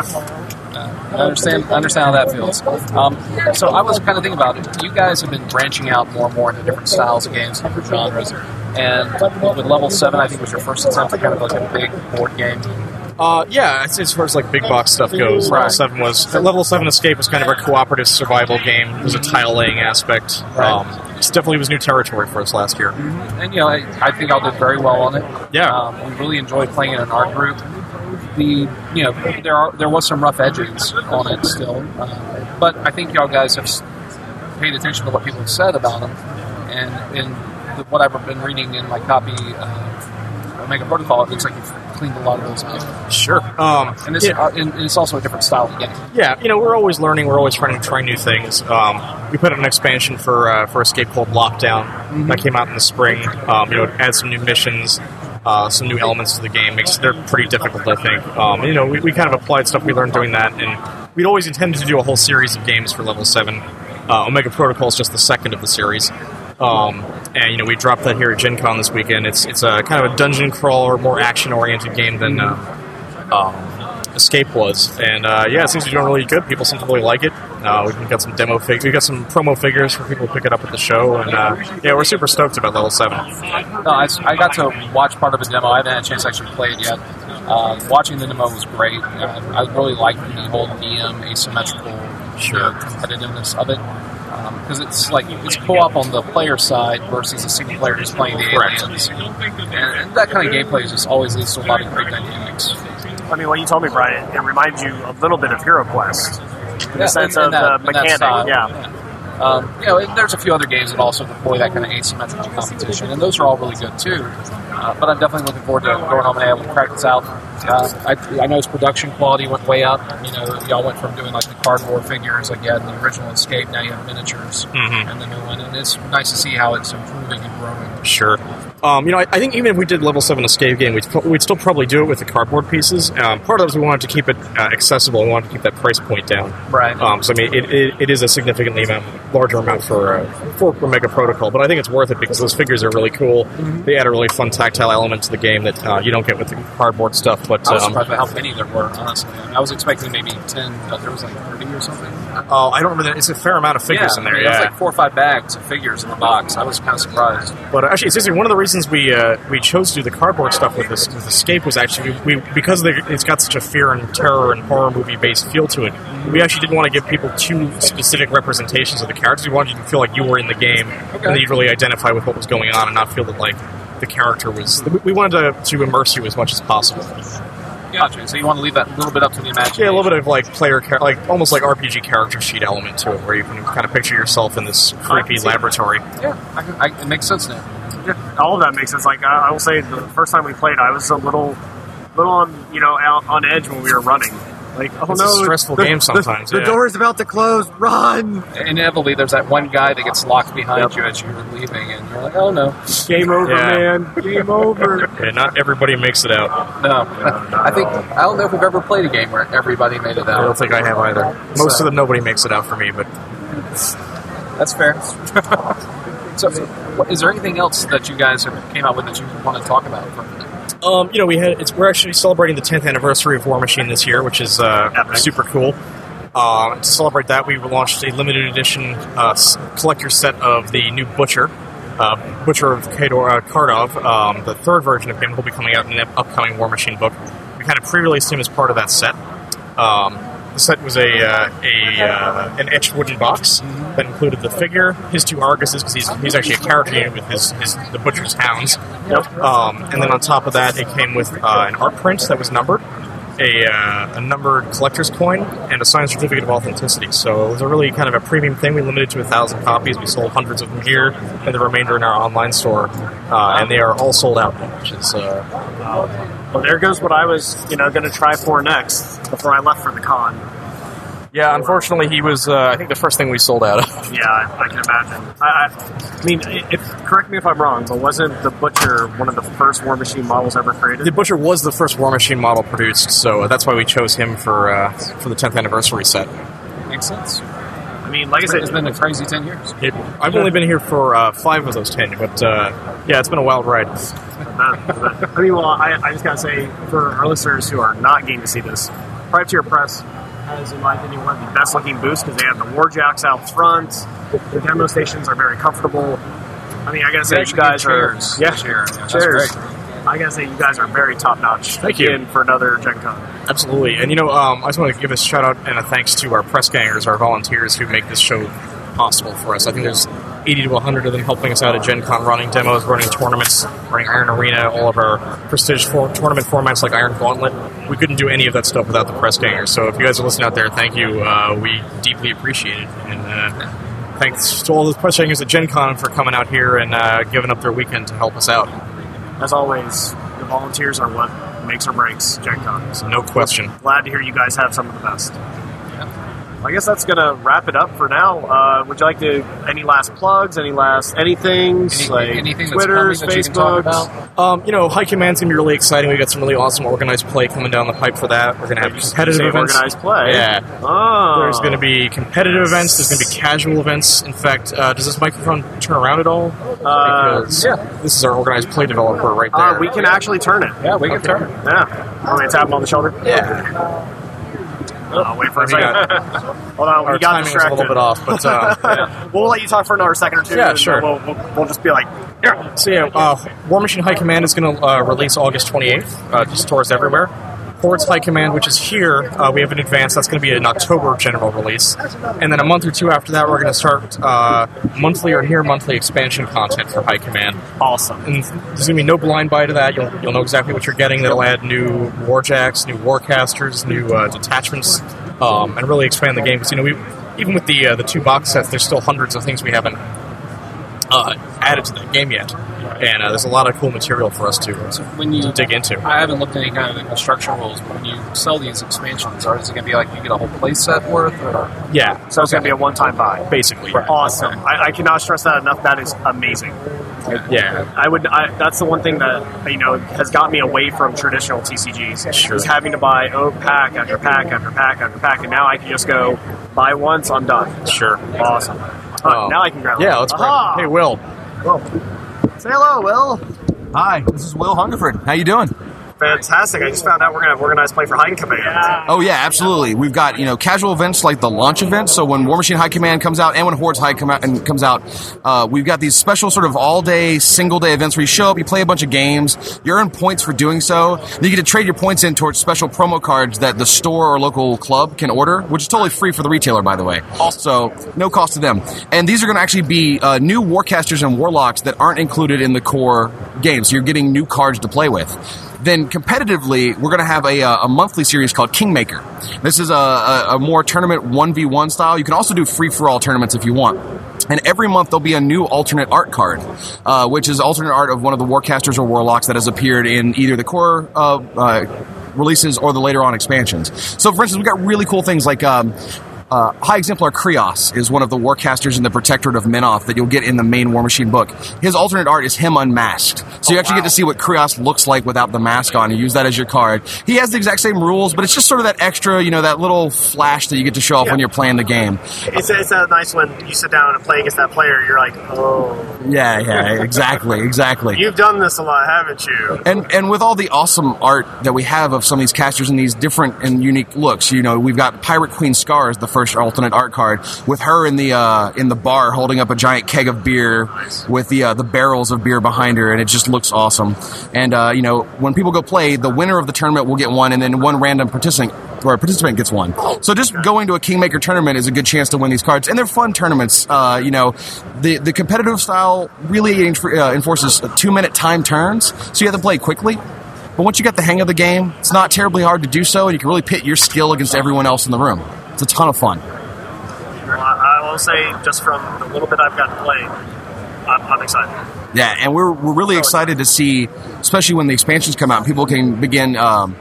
A: I understand. I understand how that feels. Um, so I was kind of thinking about it. You guys have been branching out more and more into different styles of games, different genres, and with level seven, I think was your first attempt at kind of like a big board game.
D: Uh, yeah, as, as far as like big box stuff goes, level seven was level seven escape was kind of a cooperative survival game. Was a tile laying aspect. Um, it definitely was new territory for us last year.
A: And you know, I, I think I'll do very well on it.
D: Yeah.
A: um, we really enjoyed playing it in our group. The you know there are there was some rough edges on it still. Uh, but I think y'all guys have paid attention to what people have said about them, and in the, what I've been reading in my copy of Omega Protocol, it looks like you've cleaned a lot of those up.
D: Sure. Um,
A: And it's,
D: yeah.
A: uh, and it's also a different style of game.
D: Yeah, you know, we're always learning. We're always trying to try new things. Um, we put out an expansion for uh, for Escape called Lockdown that came out in the spring. Um, you know, it adds some new missions, uh, some new elements to the game. Makes they're pretty difficult, I think. Um, you know, we, we kind of applied stuff we learned doing that, and we'd always intended to do a whole series of games for level seven. Uh, Omega Protocol is just the second of the series. Um, and you know we dropped that here at Gen Con this weekend. It's it's a kind of a dungeon crawler, more action oriented game than uh, um, Escape was, and uh, yeah, it seems to be doing really good. People seem to really like it. Uh, we've got some demo fig, We've got some promo figures for people to pick it up at the show, and uh, yeah, we're super stoked about level seven.
A: No, I, I got to watch part of a demo. I haven't had a chance to actually play it yet. Uh, watching the demo was great. I really liked the whole DM asymmetrical
D: Sure.
A: competitiveness of it. Um, because it's like it's co-op on the player side versus a single player who's playing the aliens, and, and that kind of gameplay just always leads to a lot of great dynamics.
C: I mean, when you told me, Brian, it reminds you a little bit of Hero Quest in the sense of
A: that-
C: the mechanic.
A: style,
C: yeah.
A: Um, you know, and there's a few other games that also deploy that kind of asymmetrical competition, and those are all really good too. Uh, but I'm definitely looking forward to going home and able to crack this out. Uh, I, I noticed production quality went way up. You know, y'all went from doing like the cardboard figures, like you had in the original Escape, now you have miniatures
D: Mhm.
A: and the new one, and it's nice to see how it's improving and growing.
D: Sure. Um, you know, I, I think even if we did level seven escape game, we'd, we'd still probably do it with the cardboard pieces. Um, part of it is we wanted to keep it uh, accessible. We wanted to keep that price point down.
A: Right.
D: Um, so I mean, it, it, it is a significantly amount, larger amount for uh, for Omega Protocol, but I think it's worth it because those figures are really cool. They add a really fun tactile element to the game that uh, you don't get with the cardboard stuff. But
A: I was
D: um,
A: surprised by how many there were. Honestly, I was expecting maybe ten, but there was like thirty or something.
D: Oh, I don't remember that. It's a fair amount of figures
A: yeah,
D: in there.
A: I mean,
D: yeah,
A: It was like four or five bags of figures in the box. I was kind of surprised.
D: But uh, actually, it's interesting. One of the reasons we uh, we chose to do the cardboard stuff with this with Escape was actually we, we because they, it's got such a fear and terror and horror movie based feel to it. We actually didn't want to give people too specific representations of the characters. We wanted you to feel like you were in the game and that you'd really identify with what was going on and not feel that like the character was. We we wanted to, to immerse you as much as possible.
A: Gotcha. So you want to leave that a little bit up to the imagination.
D: Yeah, a little bit of like player, char- like almost like RPG character sheet element to it, where you can kind of picture yourself in this creepy
C: see that.
D: laboratory.
A: Yeah, I I, it makes sense now.
C: Yeah, all of that makes sense. Like I, I will say, the first time we played, I was a little, little on you know out on edge when we were running. Like, oh
D: It's a
C: no,
D: stressful
C: the-
D: game sometimes,
C: The,
D: yeah.
C: door is about to close. Run!
A: Inevitably, there's that one guy that gets locked behind you as you're leaving, and you're like, oh no.
C: Game over,
D: Yeah.
C: man. Game over.
D: Yeah, not everybody makes it out.
A: No. I think, I don't know if we've ever played a game where everybody made it out.
D: I don't think I have either. Most of them, nobody makes it out for me, but
A: That's fair. so, what, is there anything else that you guys have came out with that you want to talk about for a minute?
D: Um, you know, we had it's we're actually celebrating the 10th anniversary of Warmachine this year, which is uh, super cool. Uh, to celebrate that, we launched a limited edition uh, collector set of the new Butcher, uh, Butcher of Khador, uh, Khardov. Um, the third version of him will be coming out in an upcoming Warmachine book. We kind of pre-released him as part of that set. Um, the set was a uh, a uh, an etched wooden box that included the figure, his two Arguses, because he's, he's actually a character unit with his, his the butcher's hounds. Um, and then on top of that, it came with uh, an art print that was numbered, a, uh, a numbered collector's coin, and a signed certificate of authenticity. So it was a really kind of a premium thing. We limited to a thousand copies. We sold hundreds of them here, and the remainder in our online store. Uh, and they are all sold out, which is uh,
C: Well, there goes what I was, you know, going to try for next before I left for the con.
D: yeah. Unfortunately, he was uh, I think the first thing we sold out of.
C: Yeah, I, I can imagine. I, I, I mean, if, correct me if I'm wrong, but wasn't the Butcher one of the first War Machine models ever created?
D: The Butcher was the first Warmachine model produced, so that's why we chose him for uh, for the 10th anniversary set.
A: Makes sense.
C: I mean, like I said, it's
A: been a crazy 10 years.
D: It, I've only been here for uh, five of those ten, but uh, yeah, it's been a wild ride.
C: I mean, well, I, I just gotta say, for our listeners who are not getting to see this, Privateer Press has, in my opinion, one of the best looking booths because they have the Warjacks out front. The demo stations are very comfortable. I mean, I gotta say, you guys
A: give
C: are
A: chairs
C: yeah,
A: this year. Yeah, that's
C: chairs. I gotta say, you guys are very top notch.
D: Thank you.
C: Again, for another Gen Con.
D: Absolutely, and you know, um, I just want to give a shout out and a thanks to our press gangers, our volunteers who make this show possible for us. I think there's 80 to 100 of them helping us out at Gen Con, running demos, running tournaments, running Iron Arena, all of our prestige for- tournament formats like Iron Gauntlet. We couldn't do any of that stuff without the press gangers. So if you guys are listening out there, thank you. Uh, we deeply appreciate it. And uh, thanks to all the press gangers at Gen Con for coming out here and uh, giving up their weekend to help us out.
C: As always, the volunteers are what makes or breaks Gen Con. So
D: No question.
C: glad to hear you guys have some of the best. I guess that's gonna wrap it up for now. Uh, would you like to any last plugs, any last anything,
E: Any-
C: like
E: anything that's
C: Twitters,
E: coming that you can talk
C: Facebooks?
E: about?
D: Um, you know, High Command's gonna be really exciting. We got some really awesome organized play coming down the pipe for that. We're gonna have
C: You
D: competitive
C: say
D: events.
C: organized play.
D: Yeah.
C: Oh.
D: There's going to be competitive events. There's going to be casual events. In fact, uh, does this microphone turn around at all?
C: Uh,
D: Because
E: yeah.
D: This is our organized play developer right there.
C: Uh, we can actually turn it.
E: Yeah, we can turn it.
C: Yeah. Want me to tap him on the shoulder?
D: yeah.
C: I'll wait for a second.
D: got-
C: Hold on,
D: our
C: we got
D: was a little bit off, but uh,
C: We'll let you talk for another second or two.
D: Yeah, sure.
C: We'll, we'll, we'll just be like, yeah.
D: so yeah, uh, Warmachine High Command is going to uh, release August 28th uh, to stores everywhere. Hordes High Command, which is here, uh, we have an advance. That's going to be an October general release, and then a month or two after that, we're going to start uh, monthly or near monthly expansion content for High Command.
C: Awesome.
D: and there's going to be no blind buy to that. You'll, you'll know exactly what you're getting. That'll add new warjacks, new warcasters, new uh, detachments, um, and really expand the game. Because you know, we even with the uh, the two box sets, there's still hundreds of things we haven't uh, added to that game yet, and uh, there's a lot of cool material for us to,
E: When you
D: to dig into.
E: I haven't looked at any kind of the construction rules, but when you sell these expansions, or is it going to be like you get a whole play set worth? Or
D: Yeah,
C: So it's going to be a one-time buy.
D: basically.
C: Awesome. I, I cannot stress that enough. That is amazing.
D: Yeah,
C: I would. I, that's the one thing that you know has got me away from traditional TCGs.
D: Sure.
C: Is having to buy oh pack after pack after pack after pack, and now I can just go buy once, I'm done.
D: sure.
C: Awesome. Uh,
D: Um,
C: now I can grab.
D: Yeah, let's
C: Aha!
D: grab. Hey, Will.
C: Say hello, Will.
G: Hi, this is Will Hungerford. How you doing?
C: Fantastic. I just found out we're going to have organized play for High Command.
G: Oh yeah, absolutely. We've got you know casual events like the launch event. So when Warmachine High Command comes out and when Hordes High Command comes out, uh, we've got these special sort of all day, single day events where you show up, you play a bunch of games, you earn points for doing so. Then you get to trade your points in towards special promo cards that the store or local club can order, which is totally free for the retailer, by the way. Also, no cost to them. And these are going to actually be uh, new Warcasters and Warlocks that aren't included in the core game. So you're getting new cards to play with. Then competitively, we're going to have a, uh, a monthly series called Kingmaker. This is a, a, a more tournament 1v1 style. You can also do free for all tournaments if you want. And every month there'll be a new alternate art card, uh, which is alternate art of one of the Warcasters or Warlocks that has appeared in either the core uh, uh, releases or the later on expansions. So, for instance, we've got really cool things like um, uh, High Exemplar Kreoss is one of the Warcasters in the Protectorate of Menoth that you'll get in the main Warmachine book. His alternate art is him unmasked. So you actually get to see what Kreoss looks like without the mask on. You use that as your card. He has the exact same rules, but it's just sort of that extra, you know, that little flash that you get to show off when you're playing the game.
C: It's, it's a nice when you sit down and play against that player. You're like, oh,
G: Yeah, yeah, exactly, exactly.
C: you've done this a lot, haven't you?
G: And and with all the awesome art that we have of some of these casters and these different and unique looks, you know, we've got Pirate Queen Skarre as the first alternate art card with her in the uh, in the bar holding up a giant keg of beer with the uh, the barrels of beer behind her, and it just looks awesome. And uh, you know, when people go play, the winner of the tournament will get one, and then one random participant or participant gets one. So just going to a Kingmaker tournament is a good chance to win these cards, and they're fun tournaments. Uh, you know, the the competitive style really uh, enforces two minute time turns, so you have to play quickly. But once you get the hang of the game, it's not terribly hard to do so, and you can really pit your skill against everyone else in the room. It's a ton of fun.
C: Well, I, will say, just from the little bit I've gotten to play, I'm, I'm excited.
G: Yeah, and we're, we're really excited to see, especially when the expansions come out, people can begin um,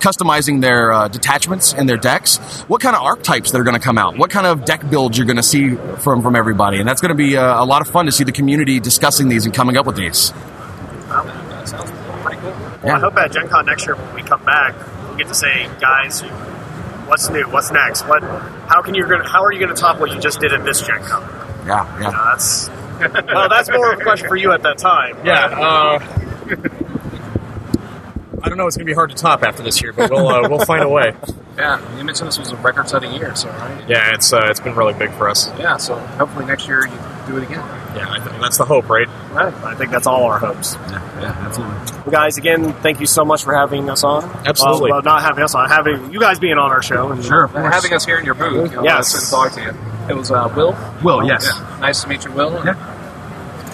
G: customizing their uh, detachments and their decks. What kind of archetypes that are going to come out? What kind of deck builds you're going to see from from everybody? And that's going to be uh, a lot of fun to see the community discussing these and coming up with these.
E: that sounds pretty cool.
C: Well, I hope at Gen Con next year when we come back, we get to say, guys, what's new? What's next? What? How can you? How are you going to top what you just did at this Gen Con?
G: Yeah, yeah.
C: Uh, that's well, that's more of a question for you at that time.
D: Yeah. Uh, I don't know. It's going to be hard to top after this year, but we'll uh, we'll find a way.
E: Yeah, you mentioned this was a record-setting year, so right?
D: Yeah, it's uh, it's been really big for us.
E: Yeah, so hopefully next year you do it again.
D: Yeah, I think that's the hope, right?
C: Right. I think that's all our hopes.
G: Yeah, yeah absolutely.
C: Well, guys, again, thank you so much for having us on.
D: Absolutely.
C: Well, well, not having us on, having you guys being on our show. And
G: Sure, of
E: And having us here in your booth, you know,
C: Yes.
E: yes. to talk to you. It was uh, Will.
G: Will, yes.
E: Yeah. Nice to meet you, Will.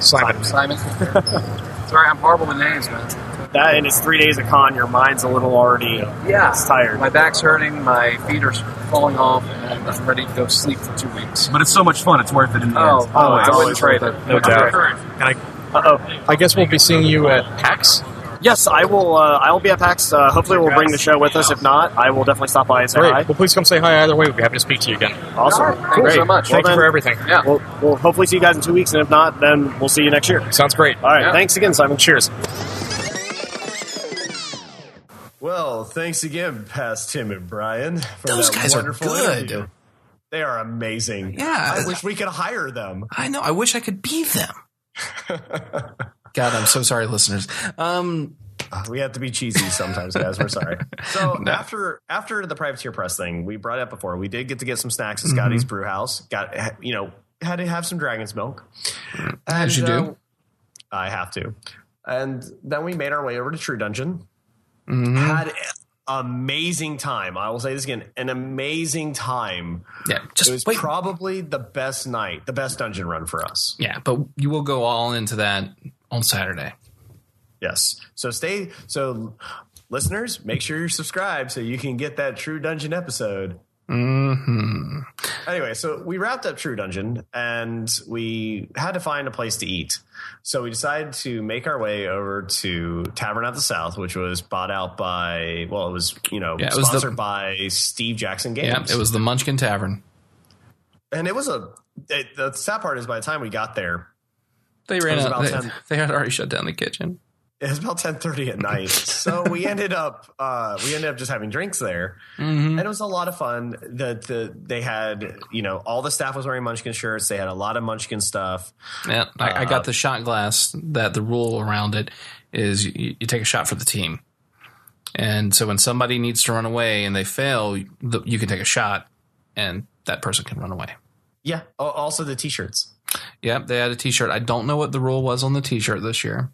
D: Simon.
E: Simon. Sorry, I'm horrible with names, man.
C: That and it's three days of con. Your mind's a little already
E: Yeah.
C: it's tired.
E: My back's hurting, my feet are falling off, and I'm ready to go sleep for two weeks.
G: But it's so much fun. It's worth it in the
E: Oh,
G: end.
E: oh,
C: it's
E: I
C: always
E: wouldn't trade
C: worth
E: it.
C: it, no doubt.
D: And I,
C: Uh oh.
D: I guess we'll be seeing you at PAX.
C: Yes, I will. Uh, I will be at PAX. Uh, hopefully, we'll bring the show with us. If not, I will definitely stop by and say
D: Great.
C: hi.
D: Well, please come say hi either way. We'd be happy to speak to you again.
C: Awesome.
E: Thank you so much.
D: Thank you for everything.
E: Yeah.
C: We'll, we'll hopefully see you guys in two weeks, and if not, then we'll see you next year.
D: Sounds great.
C: All right.
E: Yeah.
C: Thanks again, Simon.
D: Cheers.
B: Well, thanks again, Past Tim and Brian. For
A: Those
B: that
A: guys are good.
B: interview. They are amazing.
A: Yeah.
B: I wish we could hire them.
A: I know. I wish I could be them. God, I'm so sorry, listeners. Um,
B: We have to be cheesy sometimes, guys. We're sorry. So
A: No.
B: after after the privateer press thing, we brought it up before. We did get to get some snacks at Scotty's
A: Mm-hmm.
B: Brew House. Got you know had to have some dragon's milk.
A: As you
B: And,
A: do.
B: uh, I have to. And then we made our way over to True Dungeon.
A: Mhm.
B: Had amazing time. I will say this again: an amazing time.
A: yeah,
B: It was
A: wait.
B: probably the best night, the best dungeon run for us.
A: yeah, but you will go all into that on Saturday.
B: Yes. So stay. So listeners, make sure you're subscribed so you can get that True Dungeon episode.
A: Hmm
B: Anyway, so we wrapped up True Dungeon and we had to find a place to eat. So we decided to make our way over to Tavern at the South, which was bought out by, well, it was, you know,
A: Yeah, it was the-
B: sponsored by Steve Jackson Games.
A: Yeah, it was the Munchkin Tavern.
B: And it was a, it, the sad part is by the time we got there,
A: They ran out. They,
B: 10.
A: they had already shut down the kitchen.
B: It was about 10.30 at night. so we ended up, uh, we ended up just having drinks there.
A: Mm-hmm.
B: and it was a lot of fun. The the they had you know all the staff was wearing Munchkin shirts. They had a lot of Munchkin stuff.
A: Yeah, I, I
B: Uh,
A: got the shot glass. That the rule around it is you, you take a shot for the team, and so when somebody needs to run away and they fail, the, you can take a shot, and that person can run away.
B: Yeah. Also the t-shirts.
A: Yep, they had a T-shirt. I don't know what the rule was on the T-shirt this year.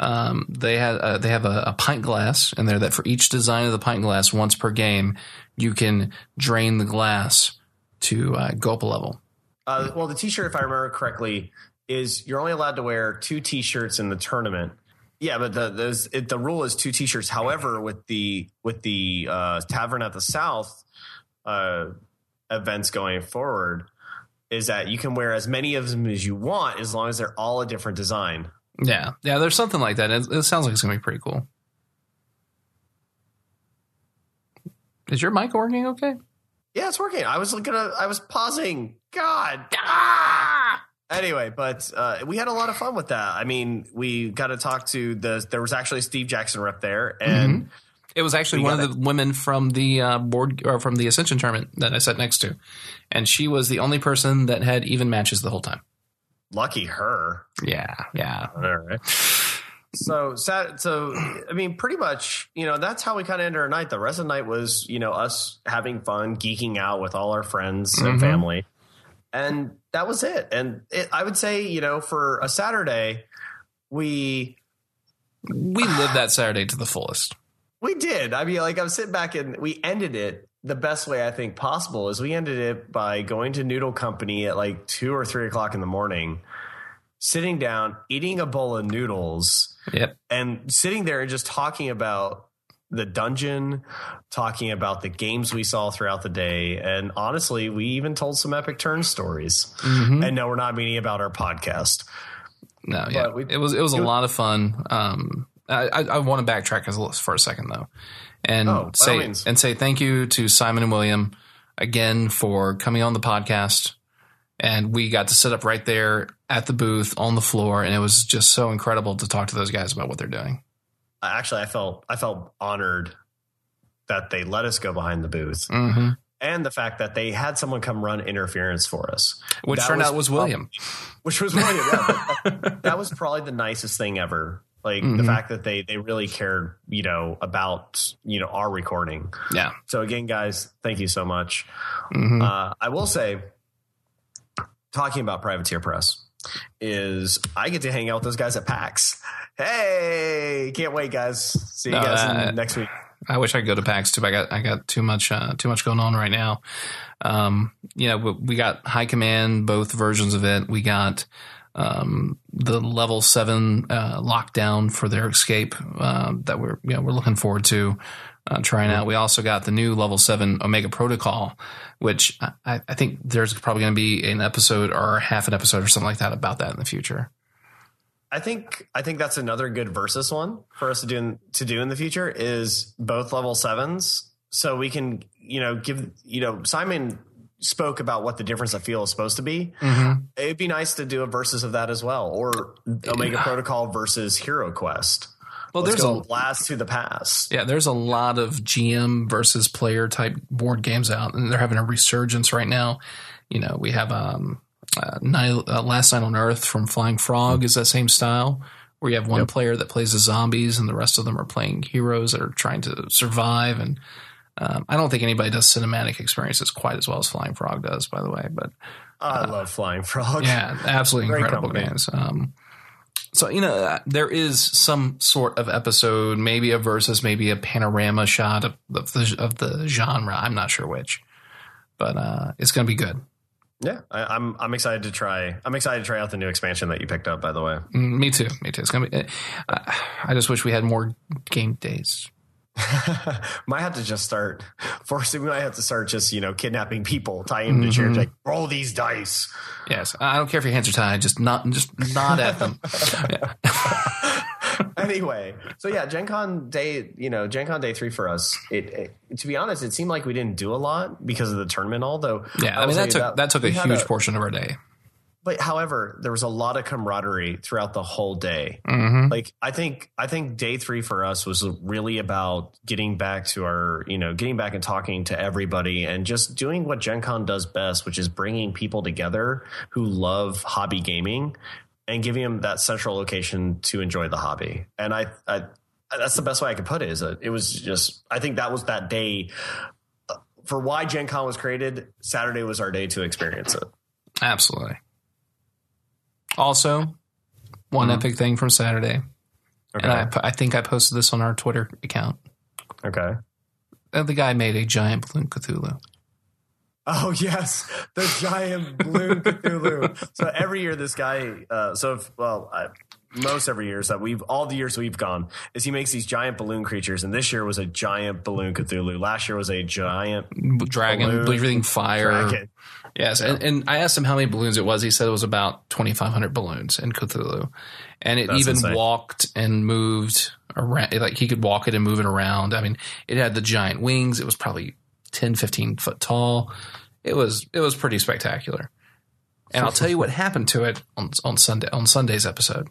A: Um, they uh, they have a, a pint glass in there that for each design of the pint glass, once per game, you can drain the glass to uh, go up a level.
B: Uh, well, the t-shirt, if I remember correctly, is you're only allowed to wear two t-shirts in the tournament. Yeah, but the it, the rule is two t-shirts. However, with the with the uh, Tavern at the South uh, events going forward, is that you can wear as many of them as you want as long as they're all a different design.
A: Yeah, yeah. There's something like that. It, it sounds like it's gonna be pretty cool. Is your mic working okay?
B: Yeah, it's working. I was gonna. I was pausing. God. Ah! Anyway, but uh, we had a lot of fun with that. I mean, we got to talk to the. There was actually a Steve Jackson rep there, and
A: It was actually one of the women from the uh, board or from the Ascension tournament that I sat next to, and she was the only person that had even matches the whole time.
B: Lucky her.
A: Yeah, yeah.
B: All right. So, so I mean, pretty much, you know, that's how we kind of ended our night. The rest of the night was, you know, us having fun, geeking out with all our friends and
A: Mhm.
B: family, and that was it. And it, I would say, you know, for a Saturday, we
A: We lived that Saturday to the fullest.
B: We did. I mean, like I'm sitting back and we ended it the best way I think possible is we ended it by going to Noodle Company at like two or three o'clock in the morning, sitting down, eating a bowl of noodles,
A: Yep.
B: and sitting there and just talking about the dungeon, talking about the games we saw throughout the day. And honestly, we even told some epic turn stories.
A: Mhm.
B: And no, we're not meaning about our podcast.
A: No, yeah,
B: we-
A: it was it was a lot of fun. Um, I, I, I want to backtrack as- for a second though, and
B: Oh,
A: say and say thank you to Simon and William again for coming on the podcast. And we got to sit up right there at the booth on the floor, and it was just so incredible to talk to those guys about what they're doing.
B: Actually, I felt I felt honored that they let us go behind the booth.
A: hmm
B: and the fact that they had someone come run interference for us,
A: Which
B: That
A: turned
B: was
A: out was William.
B: which was William. yeah, that, that was probably the nicest thing ever. Like the
A: Mhm.
B: fact that they they really cared, you know, about you know our recording.
A: Yeah.
B: So again, guys, thank you so much.
A: hmm
B: Uh, I will say, talking about Privateer Press is I get to hang out with those guys at PAX. Hey, can't wait, guys. See you
A: No,
B: guys
A: that-
B: next week.
A: I wish I could go to PAX too. But I got I got too much uh, too much going on right now. Um, you know, we- we got High Command, both versions of it. We got um, the level seven uh, lockdown for their escape uh, that we're you know we're looking forward to uh, trying out. We also got the new level seven Omega Protocol, which I, I think there's probably going to be an episode or half an episode or something like that about that in the future.
B: I think I think that's another good versus one for us to do in, to do in the future is both level sevens, so we can you know give you know Simon spoke about what the difference of feel is supposed to be. It'd be nice to do a versus of that as well, or Omega Protocol versus Hero Quest.
A: Well,
B: Let's
A: there's a
B: blast to the past.
A: Yeah, there's a lot of GM versus player type board games out, and they're having a resurgence right now. You know, we have um, uh, Night, uh, Last Night on Earth from Flying Frog is that same style, where you have one player that plays the zombies, and the rest of them are playing heroes that are trying to survive. And um, I don't think anybody does cinematic experiences quite as well as Flying Frog does, by the way. But
B: I love Flying Frog.
A: yeah, absolutely incredible
B: company.
A: games. Um, so you know, uh, there is some sort of episode, maybe a versus, maybe a panorama shot of, of the of the genre. I'm not sure which, but uh, it's going to be good.
B: Yeah, I, I'm I'm excited to try. I'm excited to try out the new expansion that you picked up. By the way,
A: Mm, Me too. Me too. It's going to be. Uh, I just wish we had more game days.
B: might have to just start forcing. We might have to start just you know kidnapping people, tie them to chairs, mm-hmm. like roll these dice.
A: Yes, I don't care if your hands are tied. Just not, just nod at them.
B: Anyway, so yeah, Gen Con day, you know, Gen Con day three for us. It, it to be honest, it seemed like we didn't do a lot because of the tournament. Although,
A: Yeah, I
B: will
A: mean that took that took a huge portion of our day.
B: But however, there was a lot of camaraderie throughout the whole day.
A: Mm-hmm.
B: Like I think I think day three for us was really about getting back to our, you know, getting back and talking to everybody and just doing what Gen Con does best, which is bringing people together who love hobby gaming and giving them that central location to enjoy the hobby. And I, I that's the best way I could put it. Is that it was just I think that was that day uh, for why Gen Con was created. Saturday was our day to experience it.
A: Absolutely. Also, one epic thing from Saturday,
B: Okay.
A: and I, I think I posted this on our Twitter account.
B: okay.
A: Uh, The guy made a giant balloon Cthulhu.
B: Oh yes, the giant balloon Cthulhu. So every year, this guy. Uh, so if, well, I, most every year is that we've all the years we've gone is he makes these giant balloon creatures, and this year was a giant balloon Cthulhu. Last year was a giant
A: Dragon,
B: Balloon
A: breathing fire.
B: dragon.
A: Yes, and, and I asked him how many balloons it was. He said it was about twenty five hundred balloons in Cthulhu, and it
B: That's
A: even
B: insane.
A: walked and moved around. Like he could walk it and move it around. I mean, it had the giant wings. It was probably 10, 15 foot tall. It was it was pretty spectacular. And I'll tell you what happened to it on on Sunday on Sunday's episode.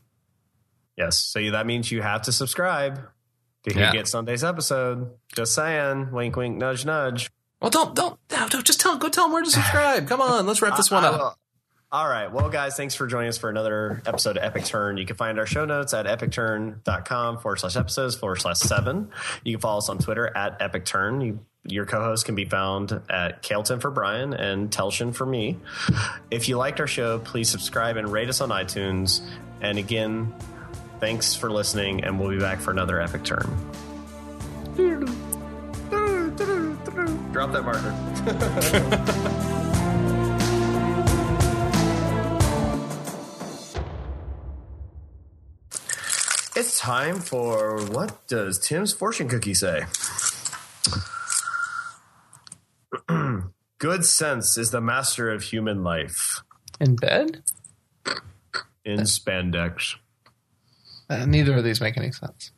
B: Yes, so that means you have to subscribe to
A: Yeah.
B: get Sunday's episode. Just saying, wink, wink, nudge, nudge.
A: Well, don't don't no, don't just tell go tell them where to subscribe. Come on, let's wrap this one
B: I
A: up.
B: All right. Well, guys, thanks for joining us for another episode of Epic Turn. You can find our show notes at epicturn.com forward slash episodes forward slash seven. You can follow us on Twitter at Epic Turn. You, your co host can be found at Kaleton for Brian and Telshin for me. If you liked our show, please subscribe and rate us on iTunes. And again, thanks for listening, and we'll be back for another Epic Turn. Drop that marker. It's time for what does Tim's fortune cookie say? Good sense is the master of human life
A: In bed?
B: in spandex.
A: Uh, neither of these make any sense.